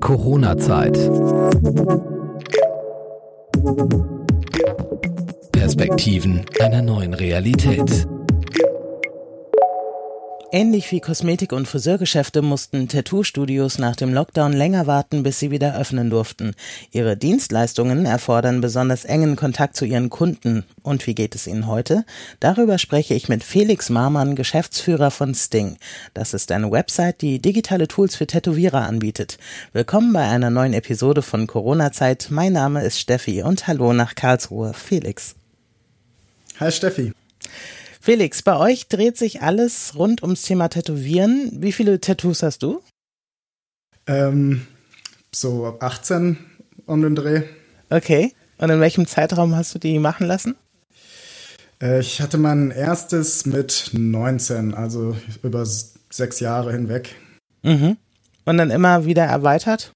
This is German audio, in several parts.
Corona-Zeit. Perspektiven einer neuen Realität. Ähnlich wie Kosmetik- und Friseurgeschäfte mussten Tattoo-Studios nach dem Lockdown länger warten, bis sie wieder öffnen durften. Ihre Dienstleistungen erfordern besonders engen Kontakt zu ihren Kunden. Und wie geht es ihnen heute? Darüber spreche ich mit Felix Marmann, Geschäftsführer von Sting. Das ist eine Website, die digitale Tools für Tätowierer anbietet. Willkommen bei einer neuen Episode von Corona-Zeit. Mein Name ist Steffi und hallo nach Karlsruhe, Felix. Hi Steffi. Felix, bei euch dreht sich alles rund ums Thema Tätowieren. Wie viele Tattoos hast du? Ähm, so 18 um den Dreh. Okay. Und in welchem Zeitraum hast du die machen lassen? Äh, ich hatte mein erstes mit 19, also über sechs Jahre hinweg. Mhm. Und dann immer wieder erweitert?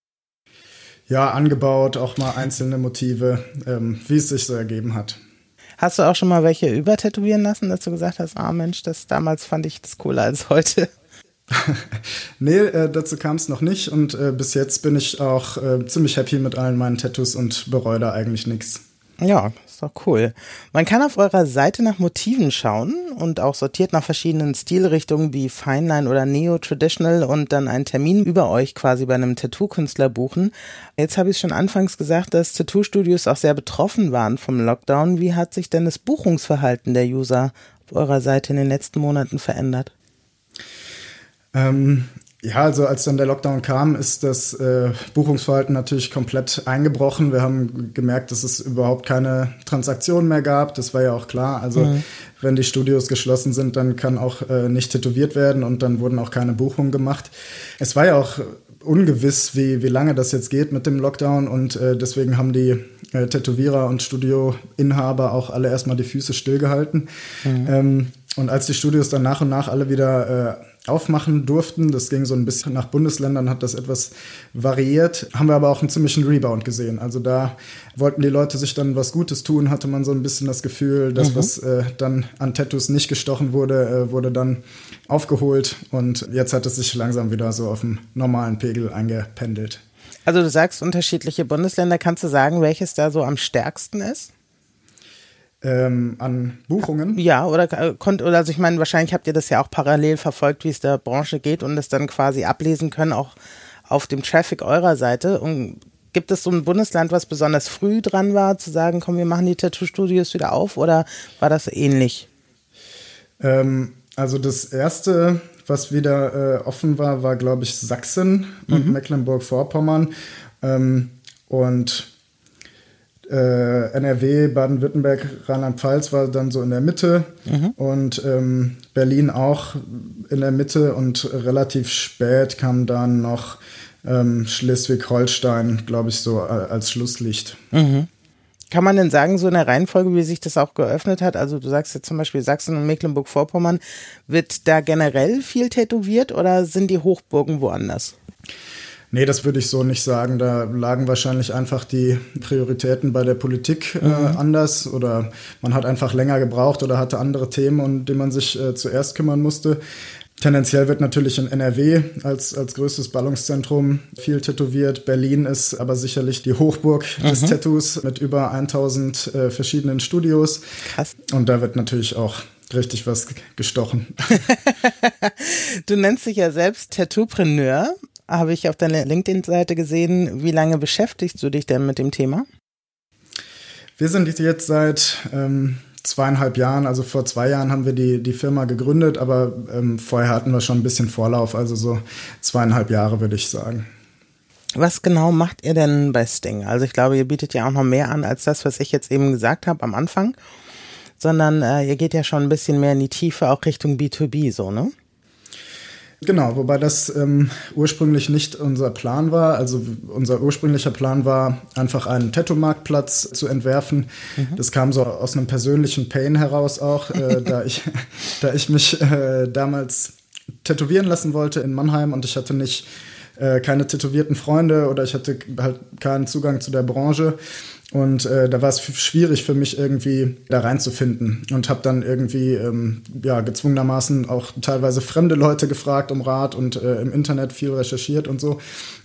Ja, angebaut, auch mal einzelne Motive, ähm, wie es sich so ergeben hat. Hast du auch schon mal welche übertätowieren lassen, dass du gesagt hast, ah Mensch, das damals fand ich das cooler als heute? nee, äh, dazu kam es noch nicht und äh, bis jetzt bin ich auch äh, ziemlich happy mit allen meinen Tattoos und bereue da eigentlich nichts. Ja, ist doch cool. Man kann auf eurer Seite nach Motiven schauen und auch sortiert nach verschiedenen Stilrichtungen wie Fineline oder Neo-Traditional und dann einen Termin über euch quasi bei einem Tattoo-Künstler buchen. Jetzt habe ich schon anfangs gesagt, dass Tattoo-Studios auch sehr betroffen waren vom Lockdown. Wie hat sich denn das Buchungsverhalten der User auf eurer Seite in den letzten Monaten verändert? Ähm, ja, also als dann der Lockdown kam, ist das äh, Buchungsverhalten natürlich komplett eingebrochen. Wir haben gemerkt, dass es überhaupt keine Transaktionen mehr gab. Das war ja auch klar. Also mhm. wenn die Studios geschlossen sind, dann kann auch äh, nicht tätowiert werden und dann wurden auch keine Buchungen gemacht. Es war ja auch ungewiss, wie, wie lange das jetzt geht mit dem Lockdown und äh, deswegen haben die äh, Tätowierer und Studioinhaber auch alle erstmal die Füße stillgehalten. Mhm. Ähm, und als die Studios dann nach und nach alle wieder äh, aufmachen durften. Das ging so ein bisschen nach Bundesländern, hat das etwas variiert. Haben wir aber auch einen ziemlichen Rebound gesehen. Also da wollten die Leute sich dann was Gutes tun, hatte man so ein bisschen das Gefühl, dass mhm. was äh, dann an Tattoos nicht gestochen wurde, äh, wurde dann aufgeholt. Und jetzt hat es sich langsam wieder so auf dem normalen Pegel eingependelt. Also du sagst unterschiedliche Bundesländer. Kannst du sagen, welches da so am stärksten ist? Ähm, an Buchungen. Ja, oder äh, konnte, oder also ich meine, wahrscheinlich habt ihr das ja auch parallel verfolgt, wie es der Branche geht und es dann quasi ablesen können, auch auf dem Traffic eurer Seite. Und gibt es so ein Bundesland, was besonders früh dran war, zu sagen, komm, wir machen die Tattoo-Studios wieder auf oder war das ähnlich? Ähm, also das erste, was wieder äh, offen war, war, glaube ich, Sachsen und mhm. Mecklenburg-Vorpommern. Ähm, und NRW, Baden-Württemberg, Rheinland-Pfalz war dann so in der Mitte mhm. und ähm, Berlin auch in der Mitte und relativ spät kam dann noch ähm, Schleswig-Holstein, glaube ich, so als Schlusslicht. Mhm. Kann man denn sagen, so in der Reihenfolge, wie sich das auch geöffnet hat? Also du sagst jetzt zum Beispiel Sachsen und Mecklenburg-Vorpommern, wird da generell viel tätowiert oder sind die Hochburgen woanders? Nee, das würde ich so nicht sagen. Da lagen wahrscheinlich einfach die Prioritäten bei der Politik äh, mhm. anders oder man hat einfach länger gebraucht oder hatte andere Themen, um die man sich äh, zuerst kümmern musste. Tendenziell wird natürlich in NRW als, als größtes Ballungszentrum viel tätowiert. Berlin ist aber sicherlich die Hochburg mhm. des Tattoos mit über 1000 äh, verschiedenen Studios. Krass. Und da wird natürlich auch richtig was gestochen. du nennst dich ja selbst Tattoopreneur habe ich auf deiner LinkedIn-Seite gesehen. Wie lange beschäftigst du dich denn mit dem Thema? Wir sind jetzt seit ähm, zweieinhalb Jahren, also vor zwei Jahren haben wir die, die Firma gegründet, aber ähm, vorher hatten wir schon ein bisschen Vorlauf, also so zweieinhalb Jahre würde ich sagen. Was genau macht ihr denn bei Sting? Also ich glaube, ihr bietet ja auch noch mehr an als das, was ich jetzt eben gesagt habe am Anfang, sondern äh, ihr geht ja schon ein bisschen mehr in die Tiefe, auch Richtung B2B, so, ne? Genau, wobei das ähm, ursprünglich nicht unser Plan war. Also unser ursprünglicher Plan war, einfach einen Tattoo-Marktplatz zu entwerfen. Mhm. Das kam so aus einem persönlichen Pain heraus auch, äh, da, ich, da ich mich äh, damals tätowieren lassen wollte in Mannheim und ich hatte nicht äh, keine tätowierten Freunde oder ich hatte halt keinen Zugang zu der Branche. Und äh, da war es schwierig für mich irgendwie da reinzufinden und habe dann irgendwie ähm, ja gezwungenermaßen auch teilweise fremde Leute gefragt um Rat und äh, im Internet viel recherchiert und so.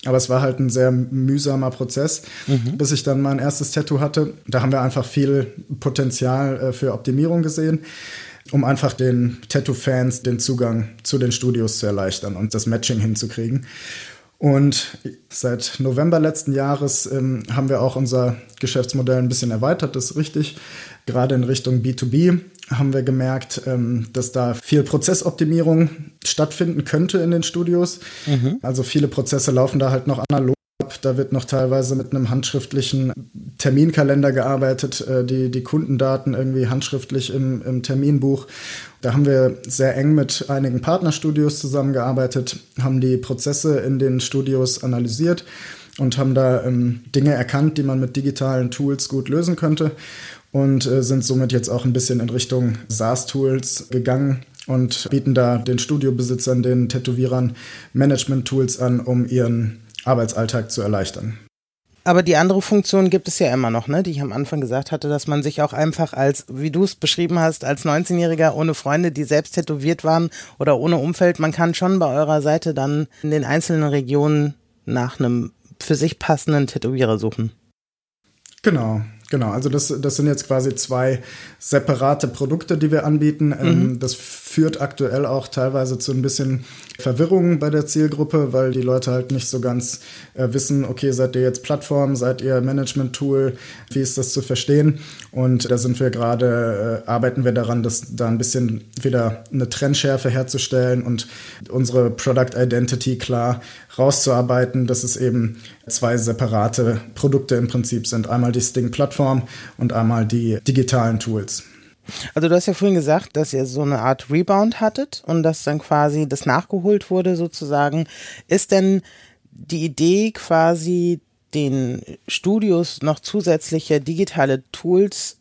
Aber es war halt ein sehr mühsamer Prozess, mhm. bis ich dann mein erstes Tattoo hatte. Da haben wir einfach viel Potenzial äh, für Optimierung gesehen um einfach den Tattoo-Fans den Zugang zu den Studios zu erleichtern und das Matching hinzukriegen. Und seit November letzten Jahres ähm, haben wir auch unser Geschäftsmodell ein bisschen erweitert, das ist richtig. Gerade in Richtung B2B haben wir gemerkt, ähm, dass da viel Prozessoptimierung stattfinden könnte in den Studios. Mhm. Also viele Prozesse laufen da halt noch analog da wird noch teilweise mit einem handschriftlichen Terminkalender gearbeitet, äh, die, die Kundendaten irgendwie handschriftlich im, im Terminbuch. Da haben wir sehr eng mit einigen Partnerstudios zusammengearbeitet, haben die Prozesse in den Studios analysiert und haben da ähm, Dinge erkannt, die man mit digitalen Tools gut lösen könnte und äh, sind somit jetzt auch ein bisschen in Richtung SaaS-Tools gegangen und bieten da den Studiobesitzern, den Tätowierern Management-Tools an, um ihren Arbeitsalltag zu erleichtern. Aber die andere Funktion gibt es ja immer noch, ne? die ich am Anfang gesagt hatte, dass man sich auch einfach als, wie du es beschrieben hast, als 19-Jähriger ohne Freunde, die selbst tätowiert waren oder ohne Umfeld, man kann schon bei eurer Seite dann in den einzelnen Regionen nach einem für sich passenden Tätowierer suchen. Genau, Genau, also das, das sind jetzt quasi zwei separate Produkte, die wir anbieten. Ähm, mhm. Das führt aktuell auch teilweise zu ein bisschen Verwirrung bei der Zielgruppe, weil die Leute halt nicht so ganz äh, wissen, okay, seid ihr jetzt Plattform, seid ihr Management-Tool, wie ist das zu verstehen? Und da sind wir gerade, äh, arbeiten wir daran, dass da ein bisschen wieder eine Trennschärfe herzustellen und unsere Product Identity klar rauszuarbeiten, dass es eben zwei separate Produkte im Prinzip sind. Einmal die Sting-Plattform und einmal die digitalen Tools. Also du hast ja vorhin gesagt, dass ihr so eine Art Rebound hattet und dass dann quasi das nachgeholt wurde sozusagen. Ist denn die Idee quasi den Studios noch zusätzliche digitale Tools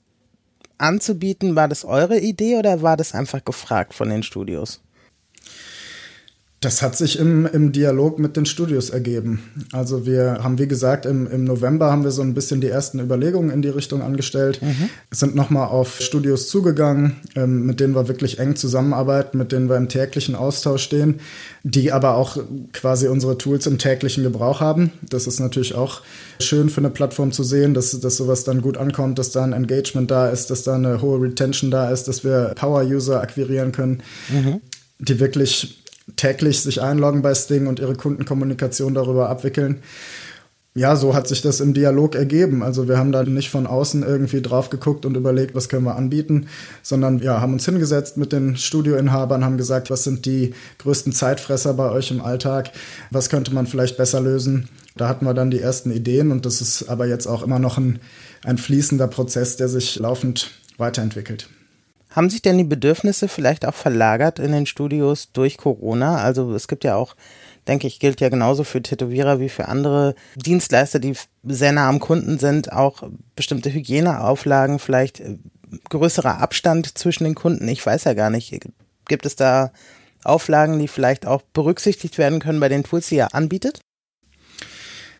anzubieten, war das eure Idee oder war das einfach gefragt von den Studios? Das hat sich im, im Dialog mit den Studios ergeben. Also wir haben, wie gesagt, im, im November haben wir so ein bisschen die ersten Überlegungen in die Richtung angestellt, mhm. sind nochmal auf Studios zugegangen, ähm, mit denen wir wirklich eng zusammenarbeiten, mit denen wir im täglichen Austausch stehen, die aber auch quasi unsere Tools im täglichen Gebrauch haben. Das ist natürlich auch schön für eine Plattform zu sehen, dass, dass sowas dann gut ankommt, dass da ein Engagement da ist, dass da eine hohe Retention da ist, dass wir Power-User akquirieren können, mhm. die wirklich täglich sich einloggen bei Sting und ihre Kundenkommunikation darüber abwickeln. Ja, so hat sich das im Dialog ergeben. Also wir haben da nicht von außen irgendwie drauf geguckt und überlegt, was können wir anbieten, sondern ja, haben uns hingesetzt mit den Studioinhabern, haben gesagt, was sind die größten Zeitfresser bei euch im Alltag, was könnte man vielleicht besser lösen. Da hatten wir dann die ersten Ideen und das ist aber jetzt auch immer noch ein, ein fließender Prozess, der sich laufend weiterentwickelt. Haben sich denn die Bedürfnisse vielleicht auch verlagert in den Studios durch Corona? Also es gibt ja auch, denke ich, gilt ja genauso für Tätowierer wie für andere Dienstleister, die sehr nah am Kunden sind, auch bestimmte Hygieneauflagen, vielleicht äh, größerer Abstand zwischen den Kunden. Ich weiß ja gar nicht. Gibt es da Auflagen, die vielleicht auch berücksichtigt werden können bei den Tools, die ihr anbietet?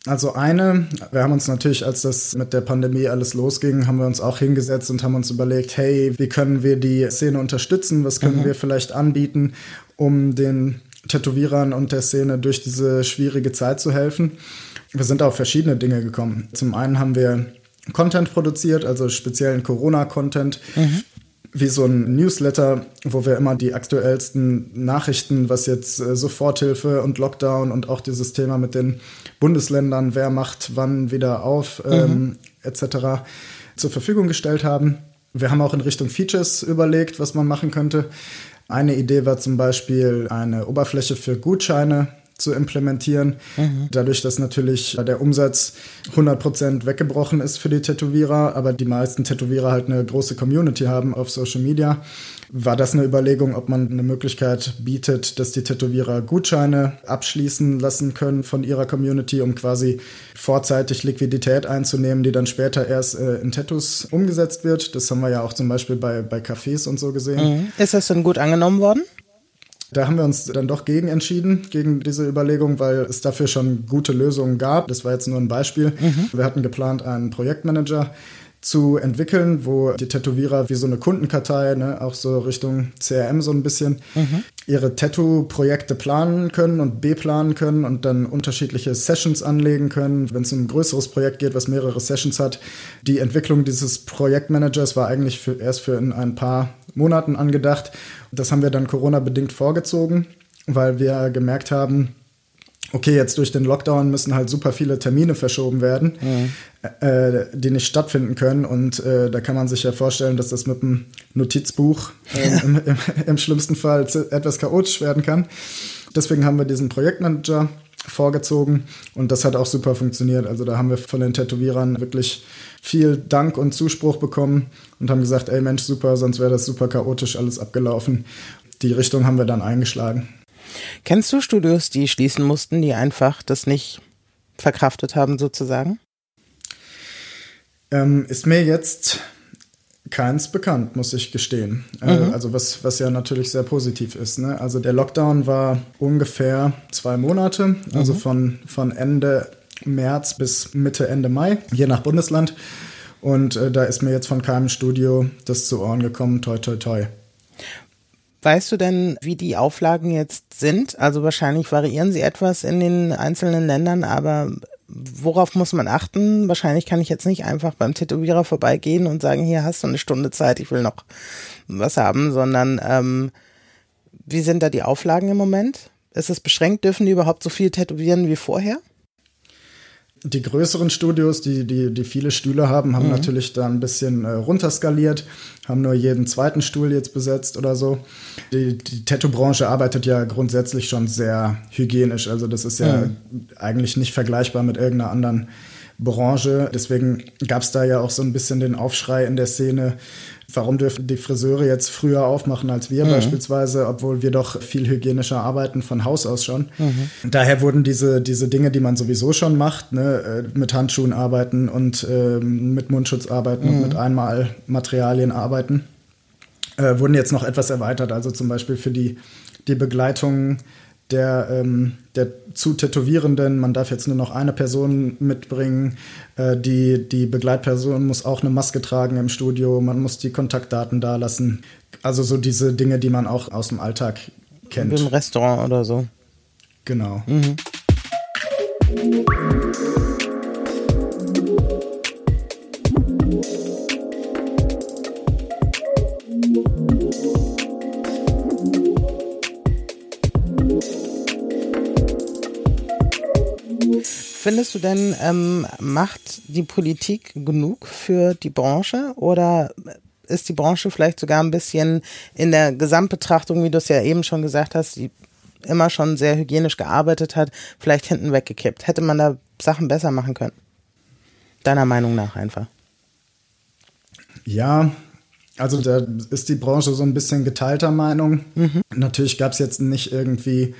Also eine, wir haben uns natürlich, als das mit der Pandemie alles losging, haben wir uns auch hingesetzt und haben uns überlegt, hey, wie können wir die Szene unterstützen? Was können mhm. wir vielleicht anbieten, um den Tätowierern und der Szene durch diese schwierige Zeit zu helfen? Wir sind auf verschiedene Dinge gekommen. Zum einen haben wir Content produziert, also speziellen Corona-Content. Mhm wie so ein Newsletter, wo wir immer die aktuellsten Nachrichten, was jetzt äh, Soforthilfe und Lockdown und auch dieses Thema mit den Bundesländern, wer macht wann wieder auf, mhm. ähm, etc. zur Verfügung gestellt haben. Wir haben auch in Richtung Features überlegt, was man machen könnte. Eine Idee war zum Beispiel eine Oberfläche für Gutscheine zu implementieren. Mhm. Dadurch, dass natürlich der Umsatz 100% weggebrochen ist für die Tätowierer, aber die meisten Tätowierer halt eine große Community haben auf Social Media, war das eine Überlegung, ob man eine Möglichkeit bietet, dass die Tätowierer Gutscheine abschließen lassen können von ihrer Community, um quasi vorzeitig Liquidität einzunehmen, die dann später erst äh, in Tattoos umgesetzt wird. Das haben wir ja auch zum Beispiel bei, bei Cafés und so gesehen. Mhm. Ist das denn gut angenommen worden? Da haben wir uns dann doch gegen entschieden, gegen diese Überlegung, weil es dafür schon gute Lösungen gab. Das war jetzt nur ein Beispiel. Mhm. Wir hatten geplant, einen Projektmanager zu entwickeln, wo die Tätowierer wie so eine Kundenkartei, ne, auch so Richtung CRM so ein bisschen, mhm. ihre Tattoo-Projekte planen können und B-planen können und dann unterschiedliche Sessions anlegen können. Wenn es um ein größeres Projekt geht, was mehrere Sessions hat, die Entwicklung dieses Projektmanagers war eigentlich für, erst für in ein paar Monaten angedacht. Das haben wir dann Corona-bedingt vorgezogen, weil wir gemerkt haben, okay, jetzt durch den Lockdown müssen halt super viele Termine verschoben werden, mhm. äh, die nicht stattfinden können. Und äh, da kann man sich ja vorstellen, dass das mit einem Notizbuch äh, im, im, im, schlimmsten Fall etwas chaotisch werden kann. Deswegen haben wir diesen Projektmanager vorgezogen und das hat auch super funktioniert. Also da haben wir von den Tätowierern wirklich viel Dank und Zuspruch bekommen und haben gesagt, ey Mensch, super, sonst wäre das super chaotisch alles abgelaufen. Die Richtung haben wir dann eingeschlagen. Kennst du Studios, die schließen mussten, die einfach das nicht verkraftet haben, sozusagen? Ähm, ist mir jetzt keins bekannt, muss ich gestehen. Äh, mhm. also was, was ja natürlich sehr positiv ist. Ne? Also der Lockdown war ungefähr zwei Monate, also mhm. von, von Ende März bis Mitte, Ende Mai, je nach Bundesland. Und äh, da ist mir jetzt von keinem Studio das zu Ohren gekommen, toi toi toi. Weißt du denn, wie die Auflagen jetzt sind? Also wahrscheinlich variieren sie etwas in den einzelnen Ländern, aber worauf muss man achten? Wahrscheinlich kann ich jetzt nicht einfach beim Tätowierer vorbeigehen und sagen, hier hast du eine Stunde Zeit, ich will noch was haben, sondern ähm, wie sind da die Auflagen im Moment? Ist es beschränkt? Dürfen die überhaupt so viel tätowieren wie vorher? Die größeren Studios, die, die, die viele Stühle haben, haben mhm. natürlich da ein bisschen äh, runterskaliert, haben nur jeden zweiten Stuhl jetzt besetzt oder so. Die, die Tattoo-Branche arbeitet ja grundsätzlich schon sehr hygienisch. Also das ist ja mhm. eigentlich nicht vergleichbar mit irgendeiner anderen Branche. Deswegen gab es da ja auch so ein bisschen den Aufschrei in der Szene, warum dürfen die Friseure jetzt früher aufmachen als wir mhm. beispielsweise, obwohl wir doch viel hygienischer arbeiten von Haus aus schon. Mhm. Daher wurden diese, diese Dinge, die man sowieso schon macht, ne, äh, mit Handschuhen arbeiten und äh, mit Mundschutz arbeiten mhm. und mit Einmalmaterialien arbeiten, äh, wurden jetzt noch etwas erweitert. Also zum Beispiel für die, die Begleitung der, ähm, der zu Tätowierenden. Man darf jetzt nur noch eine Person mitbringen. Äh, die, die Begleitperson muss auch eine Maske tragen im Studio. Man muss die Kontaktdaten da lassen. Also so diese Dinge, die man auch aus dem Alltag kennt. Im Restaurant oder so. Genau. Mhm. Findest du denn, ähm, macht die Politik genug für die Branche oder ist die Branche vielleicht sogar ein bisschen in der Gesamtbetrachtung, wie du es ja eben schon gesagt hast, die immer schon sehr hygienisch gearbeitet hat, vielleicht hinten weggekippt? Hätte man da Sachen besser machen können? Deiner Meinung nach einfach. Ja, also da ist die Branche so ein bisschen geteilter Meinung. Mhm. Natürlich gab es jetzt nicht irgendwie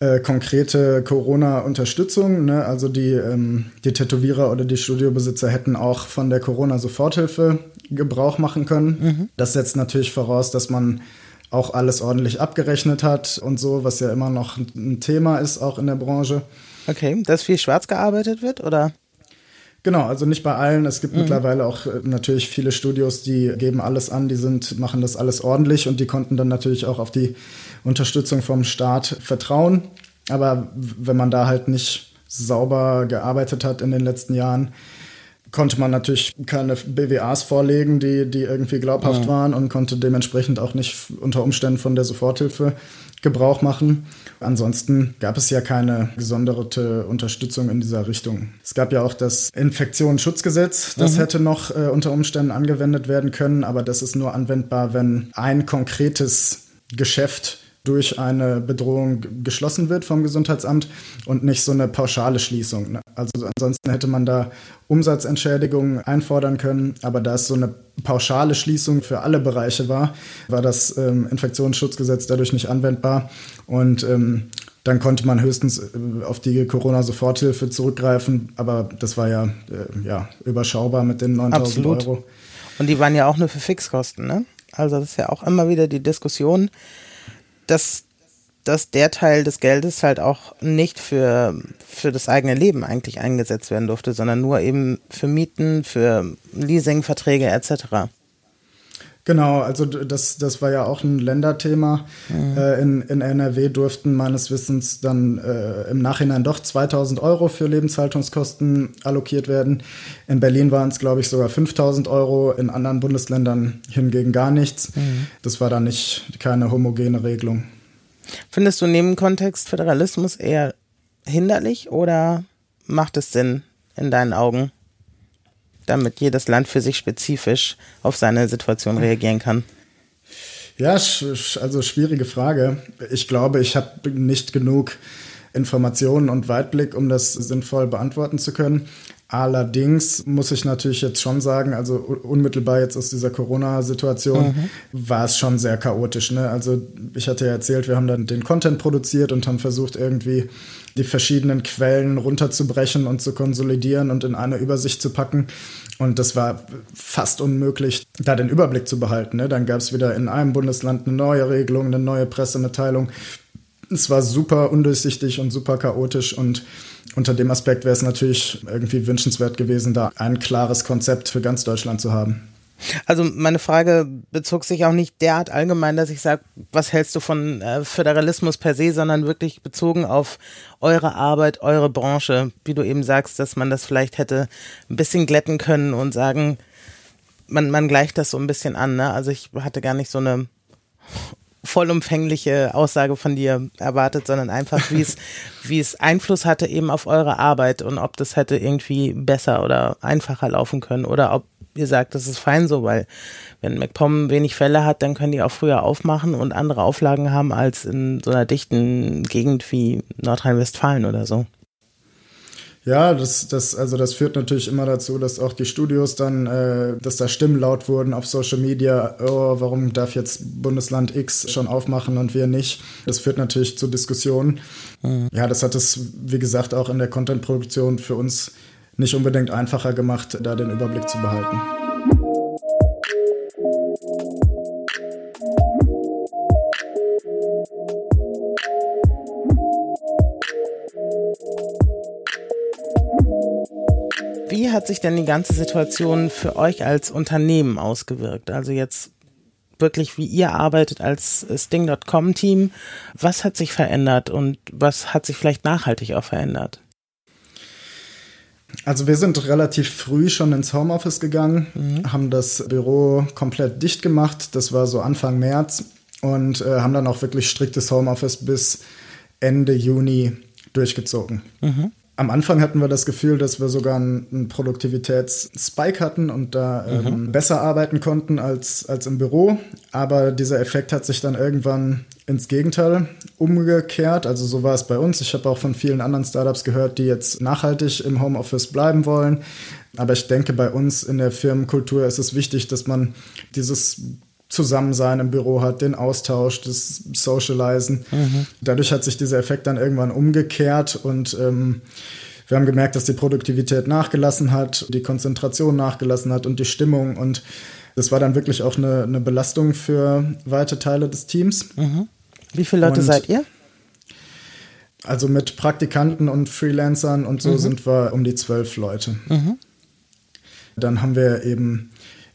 äh, konkrete Corona-Unterstützung. Ne? Also die, ähm, die Tätowierer oder die Studiobesitzer hätten auch von der Corona-Soforthilfe Gebrauch machen können. Mhm. Das setzt natürlich voraus, dass man auch alles ordentlich abgerechnet hat und so, was ja immer noch ein Thema ist, auch in der Branche. Okay, dass viel schwarz gearbeitet wird, oder? Genau, also nicht bei allen. Es gibt mhm. mittlerweile auch äh, natürlich viele Studios, die geben alles an, die sind, machen das alles ordentlich und die konnten dann natürlich auch auf die Unterstützung vom Staat vertrauen. Aber wenn man da halt nicht sauber gearbeitet hat in den letzten Jahren, konnte man natürlich keine BWAs vorlegen, die, die irgendwie glaubhaft ja. waren und konnte dementsprechend auch nicht unter Umständen von der Soforthilfe Gebrauch machen. Ansonsten gab es ja keine gesonderte Unterstützung in dieser Richtung. Es gab ja auch das Infektionsschutzgesetz, das mhm. hätte noch äh, unter Umständen angewendet werden können, aber das ist nur anwendbar, wenn ein konkretes Geschäft durch eine Bedrohung geschlossen wird vom Gesundheitsamt und nicht so eine pauschale Schließung. Ne? Also ansonsten hätte man da Umsatzentschädigungen einfordern können, aber da es so eine pauschale Schließung für alle Bereiche war, war das ähm, Infektionsschutzgesetz dadurch nicht anwendbar und ähm, dann konnte man höchstens äh, auf die Corona-Soforthilfe zurückgreifen, aber das war ja, äh, ja überschaubar mit den 9000 Euro. Und die waren ja auch nur für Fixkosten, ne? Also das ist ja auch immer wieder die Diskussion dass, dass der Teil des Geldes halt auch nicht für, für das eigene Leben eigentlich eingesetzt werden durfte, sondern nur eben für Mieten, für Leasingverträge etc. Genau, also das, das war ja auch ein Länderthema. Mhm. Äh, in, in NRW durften meines Wissens dann äh, im Nachhinein doch 2000 Euro für Lebenshaltungskosten allokiert werden. In Berlin waren es, glaube ich, sogar 5000 Euro, in anderen Bundesländern hingegen gar nichts. Mhm. Das war dann nicht keine homogene Regelung. Findest du neben Kontext Föderalismus eher hinderlich oder macht es Sinn in deinen Augen? Damit jedes Land für sich spezifisch auf seine Situation reagieren kann? Ja, also schwierige Frage. Ich glaube, ich habe nicht genug Informationen und Weitblick, um das sinnvoll beantworten zu können. Allerdings muss ich natürlich jetzt schon sagen, also unmittelbar jetzt aus dieser Corona-Situation mhm. war es schon sehr chaotisch. Ne? Also ich hatte ja erzählt, wir haben dann den Content produziert und haben versucht irgendwie die verschiedenen Quellen runterzubrechen und zu konsolidieren und in eine Übersicht zu packen. Und das war fast unmöglich, da den Überblick zu behalten. Ne? Dann gab es wieder in einem Bundesland eine neue Regelung, eine neue Pressemitteilung. Es war super undurchsichtig und super chaotisch und unter dem Aspekt wäre es natürlich irgendwie wünschenswert gewesen, da ein klares Konzept für ganz Deutschland zu haben. Also meine Frage bezog sich auch nicht derart allgemein, dass ich sage, was hältst du von äh, Föderalismus per se, sondern wirklich bezogen auf eure Arbeit, eure Branche, wie du eben sagst, dass man das vielleicht hätte ein bisschen glätten können und sagen, man, man gleicht das so ein bisschen an. Ne? Also ich hatte gar nicht so eine vollumfängliche Aussage von dir erwartet, sondern einfach, wie es, wie es Einfluss hatte eben auf eure Arbeit und ob das hätte irgendwie besser oder einfacher laufen können oder ob ihr sagt, das ist fein so, weil wenn MacPom wenig Fälle hat, dann können die auch früher aufmachen und andere Auflagen haben als in so einer dichten Gegend wie Nordrhein-Westfalen oder so. Ja, das, das, also das führt natürlich immer dazu, dass auch die Studios dann, äh, dass da Stimmen laut wurden auf Social Media, oh, warum darf jetzt Bundesland X schon aufmachen und wir nicht? Das führt natürlich zu Diskussionen. Mhm. Ja, das hat es, wie gesagt, auch in der Content-Produktion für uns nicht unbedingt einfacher gemacht, da den Überblick zu behalten. Hat sich denn die ganze Situation für euch als Unternehmen ausgewirkt? Also jetzt wirklich, wie ihr arbeitet als Sting.com-Team. Was hat sich verändert und was hat sich vielleicht nachhaltig auch verändert? Also wir sind relativ früh schon ins Homeoffice gegangen, mhm. haben das Büro komplett dicht gemacht. Das war so Anfang März und äh, haben dann auch wirklich striktes Homeoffice bis Ende Juni durchgezogen. Mhm. Am Anfang hatten wir das Gefühl, dass wir sogar einen Produktivitätsspike hatten und da ähm, mhm. besser arbeiten konnten als, als im Büro. Aber dieser Effekt hat sich dann irgendwann ins Gegenteil umgekehrt. Also so war es bei uns. Ich habe auch von vielen anderen Startups gehört, die jetzt nachhaltig im Homeoffice bleiben wollen. Aber ich denke, bei uns in der Firmenkultur ist es wichtig, dass man dieses Zusammensein im Büro hat, den Austausch, das Socializen. Mhm. Dadurch hat sich dieser Effekt dann irgendwann umgekehrt und ähm, wir haben gemerkt, dass die Produktivität nachgelassen hat, die Konzentration nachgelassen hat und die Stimmung und das war dann wirklich auch eine, eine Belastung für weite Teile des Teams. Mhm. Wie viele Leute und seid ihr? Also mit Praktikanten und Freelancern und so mhm. sind wir um die zwölf Leute. Mhm. Dann haben wir eben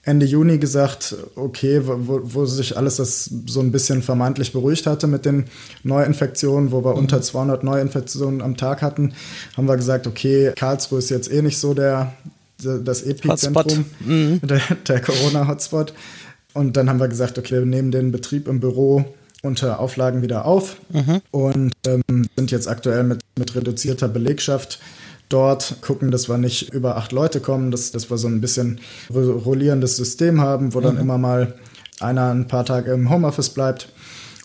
Ende Juni gesagt, okay, wo, wo sich alles das so ein bisschen vermeintlich beruhigt hatte mit den Neuinfektionen, wo wir mhm. unter 200 Neuinfektionen am Tag hatten, haben wir gesagt, okay, Karlsruhe ist jetzt eh nicht so der, das Epizentrum mhm. der, der Corona-Hotspot. Und dann haben wir gesagt, okay, wir nehmen den Betrieb im Büro unter Auflagen wieder auf mhm. und ähm, sind jetzt aktuell mit, mit reduzierter Belegschaft dort, gucken, dass wir nicht über acht Leute kommen, dass, dass wir so ein bisschen rollierendes System haben, wo dann mhm. immer mal einer ein paar Tage im Homeoffice bleibt.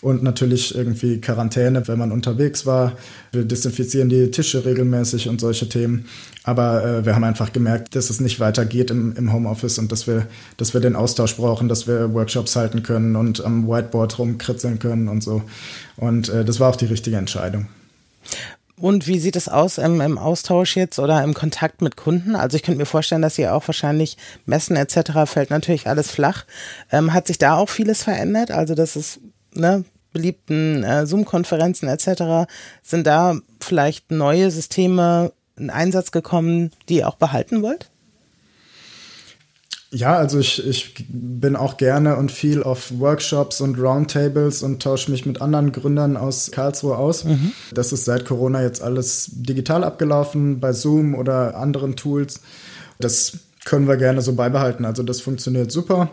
Und natürlich irgendwie Quarantäne, wenn man unterwegs war. Wir desinfizieren die Tische regelmäßig und solche Themen. Aber äh, wir haben einfach gemerkt, dass es nicht weitergeht im, im Homeoffice und dass wir, dass wir den Austausch brauchen, dass wir Workshops halten können und am Whiteboard rumkritzeln können und so. Und äh, das war auch die richtige Entscheidung. Und wie sieht es aus im, im, Austausch jetzt oder im Kontakt mit Kunden? Also ich könnte mir vorstellen, dass ihr auch wahrscheinlich Messen etc. fällt natürlich alles flach. Ähm, hat sich da auch vieles verändert? Also das ist, ne, beliebten äh, Zoom-Konferenzen etc. Sind da vielleicht neue Systeme in Einsatz gekommen, die ihr auch behalten wollt? Ja, also ich, ich bin auch gerne und viel auf Workshops und Roundtables und tausche mich mit anderen Gründern aus Karlsruhe aus. Mhm. Das ist seit Corona jetzt alles digital abgelaufen, bei Zoom oder anderen Tools. Das können wir gerne so beibehalten. Also das funktioniert super.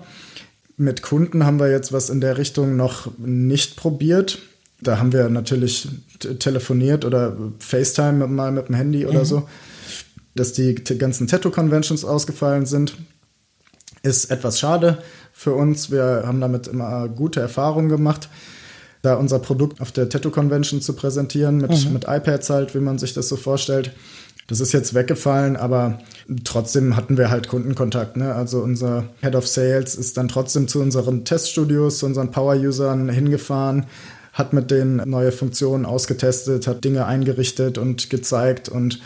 Mit Kunden haben wir jetzt was in der Richtung noch nicht probiert. Da haben wir natürlich telefoniert oder FaceTime mal mit dem Handy mhm. oder so, dass die ganzen Tattoo-Conventions ausgefallen sind. Ist etwas schade für uns. Wir haben damit immer gute Erfahrungen gemacht, da unser Produkt auf der Tattoo Convention zu präsentieren, mit, mhm. mit iPads halt, wie man sich das so vorstellt. Das ist jetzt weggefallen, aber trotzdem hatten wir halt Kundenkontakt. Ne? Also unser Head of Sales ist dann trotzdem zu unseren Teststudios, zu unseren Power-Usern hingefahren, hat mit denen neue Funktionen ausgetestet, hat Dinge eingerichtet und gezeigt und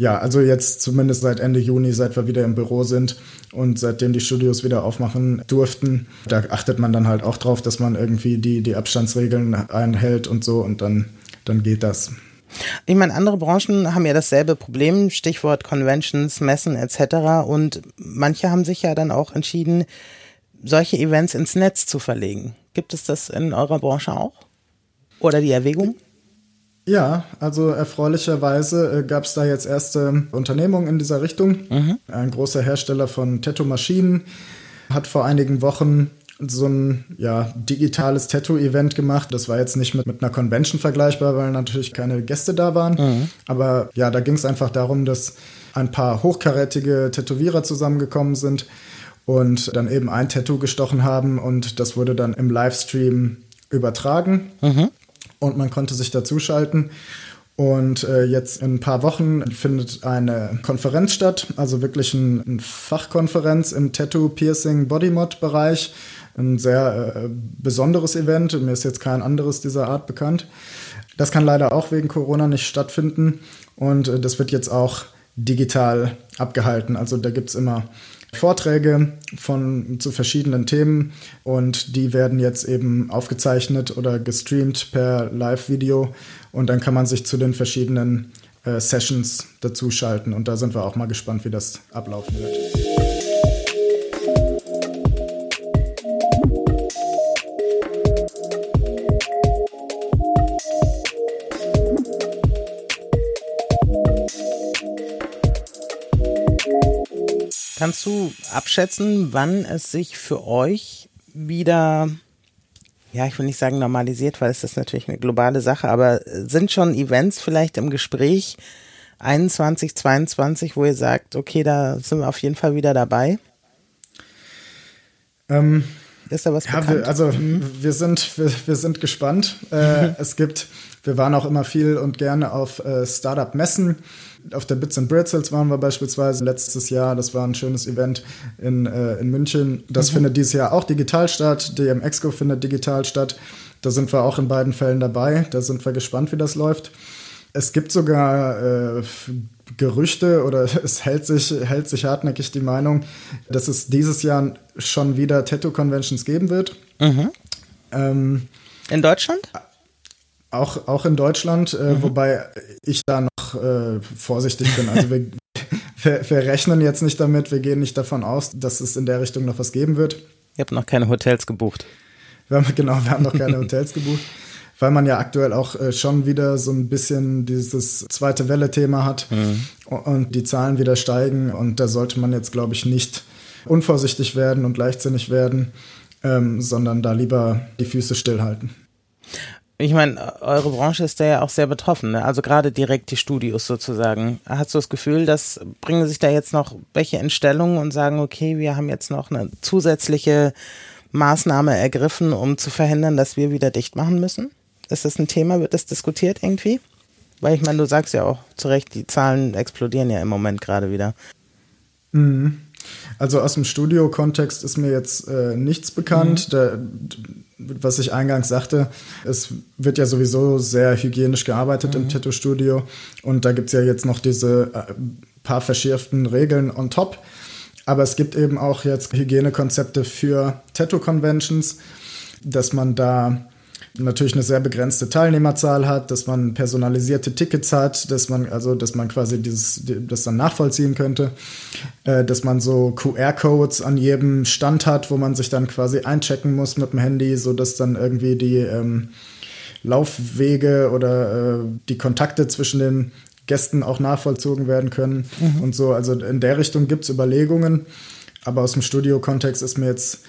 ja, also jetzt zumindest seit Ende Juni, seit wir wieder im Büro sind und seitdem die Studios wieder aufmachen durften, da achtet man dann halt auch drauf, dass man irgendwie die, die Abstandsregeln einhält und so und dann, dann geht das. Ich meine, andere Branchen haben ja dasselbe Problem, Stichwort Conventions, Messen etc. Und manche haben sich ja dann auch entschieden, solche Events ins Netz zu verlegen. Gibt es das in eurer Branche auch? Oder die Erwägung? Ja, also erfreulicherweise äh, gab es da jetzt erste Unternehmungen in dieser Richtung. Mhm. Ein großer Hersteller von Tattoo-Maschinen hat vor einigen Wochen so ein ja, digitales Tattoo-Event gemacht. Das war jetzt nicht mit, mit einer Convention vergleichbar, weil natürlich keine Gäste da waren. Mhm. Aber ja, da ging es einfach darum, dass ein paar hochkarätige Tätowierer zusammengekommen sind und dann eben ein Tattoo gestochen haben und das wurde dann im Livestream übertragen. Mhm und man konnte sich dazuschalten. Und äh, jetzt in ein paar Wochen findet eine Konferenz statt, also wirklich eine ein Fachkonferenz im Tattoo, Piercing, Bodymod-Bereich. Ein sehr äh, besonderes Event. Mir ist jetzt kein anderes dieser Art bekannt. Das kann leider auch wegen Corona nicht stattfinden. Und äh, das wird jetzt auch digital abgehalten. Also da gibt es immer Vorträge von, zu verschiedenen Themen und die werden jetzt eben aufgezeichnet oder gestreamt per Live-Video und dann kann man sich zu den verschiedenen äh, Sessions dazuschalten und da sind wir auch mal gespannt, wie das ablaufen wird. Kannst du abschätzen, wann es sich für euch wieder, ja, ich will nicht sagen normalisiert, weil es ist natürlich eine globale Sache, aber sind schon Events vielleicht im Gespräch 21, 22, wo ihr sagt, okay, da sind wir auf jeden Fall wieder dabei? Ähm, ist da was ja, bekannt? Wir, also mhm. wir sind wir, wir sind gespannt. Äh, mhm. Es gibt, wir waren auch immer viel und gerne auf äh, Startup-Messen. Auf der Bits and Bretzels waren wir beispielsweise letztes Jahr. Das war ein schönes Event in, äh, in München. Das mhm. findet dieses Jahr auch digital statt. DM Exco findet digital statt. Da sind wir auch in beiden Fällen dabei. Da sind wir gespannt, wie das läuft. Es gibt sogar äh, Gerüchte oder es hält sich, hält sich hartnäckig die Meinung, dass es dieses Jahr schon wieder Tattoo-Conventions geben wird. Mhm. Ähm, in Deutschland? Auch, auch in Deutschland, äh, mhm. wobei ich da noch äh, vorsichtig bin. Also wir, wir, wir, rechnen jetzt nicht damit, wir gehen nicht davon aus, dass es in der Richtung noch was geben wird. Ihr habt noch keine Hotels gebucht. Wir haben, genau, wir haben noch keine Hotels gebucht, weil man ja aktuell auch äh, schon wieder so ein bisschen dieses zweite Welle-Thema hat mhm. und die Zahlen wieder steigen und da sollte man jetzt, glaube ich, nicht unvorsichtig werden und leichtsinnig werden, ähm, sondern da lieber die Füße stillhalten ich meine, eure Branche ist da ja auch sehr betroffen, ne? also gerade direkt die Studios sozusagen. Hast du das Gefühl, dass bringen sich da jetzt noch welche in Stellung und sagen, okay, wir haben jetzt noch eine zusätzliche Maßnahme ergriffen, um zu verhindern, dass wir wieder dicht machen müssen? Ist das ein Thema? Wird das diskutiert irgendwie? Weil ich meine, du sagst ja auch zu Recht, die Zahlen explodieren ja im Moment gerade wieder. Mhm. Also aus dem Studio-Kontext ist mir jetzt äh, nichts bekannt. Mhm. Da, was ich eingangs sagte, es wird ja sowieso sehr hygienisch gearbeitet mhm. im Tattoo-Studio und da gibt es ja jetzt noch diese äh, paar verschärften Regeln on top. Aber es gibt eben auch jetzt Hygienekonzepte für Tattoo-Conventions, dass man da natürlich eine sehr begrenzte Teilnehmerzahl hat, dass man personalisierte Tickets hat, dass man also, dass man quasi dieses, das dann nachvollziehen könnte, äh, dass man so QR-Codes an jedem Stand hat, wo man sich dann quasi einchecken muss mit dem Handy, so dass dann irgendwie die ähm, Laufwege oder äh, die Kontakte zwischen den Gästen auch nachvollzogen werden können mhm. und so. Also in der Richtung gibt es Überlegungen, aber aus dem Studio-Kontext ist mir jetzt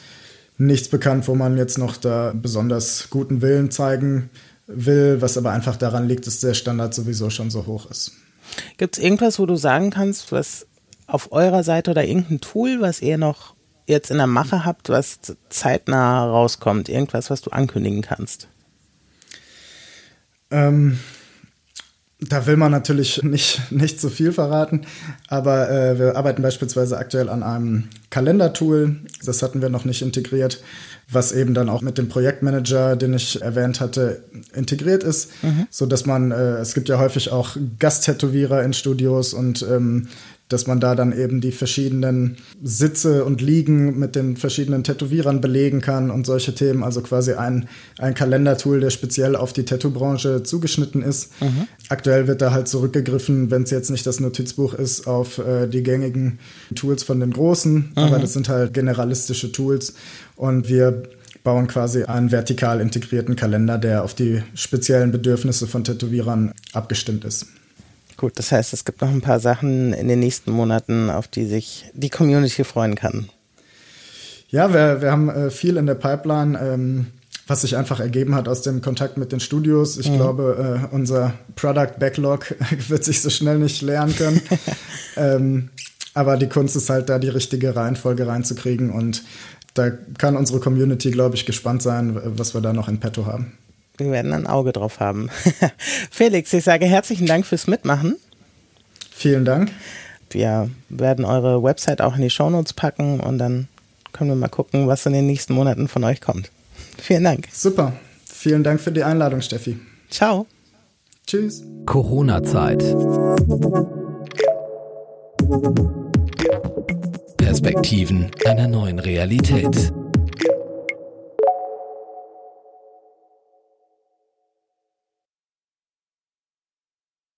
nichts bekannt, wo man jetzt noch da besonders guten Willen zeigen will, was aber einfach daran liegt, dass der Standard sowieso schon so hoch ist. Gibt es irgendwas, wo du sagen kannst, was auf eurer Seite oder irgendein Tool, was ihr noch jetzt in der Mache habt, was zeitnah rauskommt? Irgendwas, was du ankündigen kannst? Ähm, da will man natürlich nicht, nicht zu viel verraten, aber äh, wir arbeiten beispielsweise aktuell an einem Kalendertool. Das hatten wir noch nicht integriert, was eben dann auch mit dem Projektmanager, den ich erwähnt hatte, integriert ist, mhm. so dass man, äh, es gibt ja häufig auch Gasttätowierer in Studios und ähm, dass man da dann eben die verschiedenen Sitze und Liegen mit den verschiedenen Tätowierern belegen kann und solche Themen. Also quasi ein, ein Kalendertool, der speziell auf die Tattoo-Branche zugeschnitten ist. Mhm. Aktuell wird da halt zurückgegriffen, wenn es jetzt nicht das Notizbuch ist, auf äh, die gängigen Tools von den Großen. Mhm. Aber das sind halt generalistische Tools. Und wir bauen quasi einen vertikal integrierten Kalender, der auf die speziellen Bedürfnisse von Tätowierern abgestimmt ist. Gut, das heißt, es gibt noch ein paar Sachen in den nächsten Monaten, auf die sich die Community freuen kann. Ja, wir, wir haben äh, viel in der Pipeline, ähm, was sich einfach ergeben hat aus dem Kontakt mit den Studios. Ich mhm. glaube, äh, unser Product Backlog wird sich so schnell nicht lernen können. ähm, aber die Kunst ist halt da, die richtige Reihenfolge reinzukriegen und da kann unsere Community, glaube ich, gespannt sein, was wir da noch in petto haben. Wir werden ein Auge drauf haben. Felix, ich sage herzlichen Dank fürs Mitmachen. Vielen Dank. Wir werden eure Website auch in die Shownotes packen und dann können wir mal gucken, was in den nächsten Monaten von euch kommt. Vielen Dank. Super. Vielen Dank für die Einladung, Steffi. Ciao. Tschüss. Corona-Zeit. Perspektiven einer neuen Realität.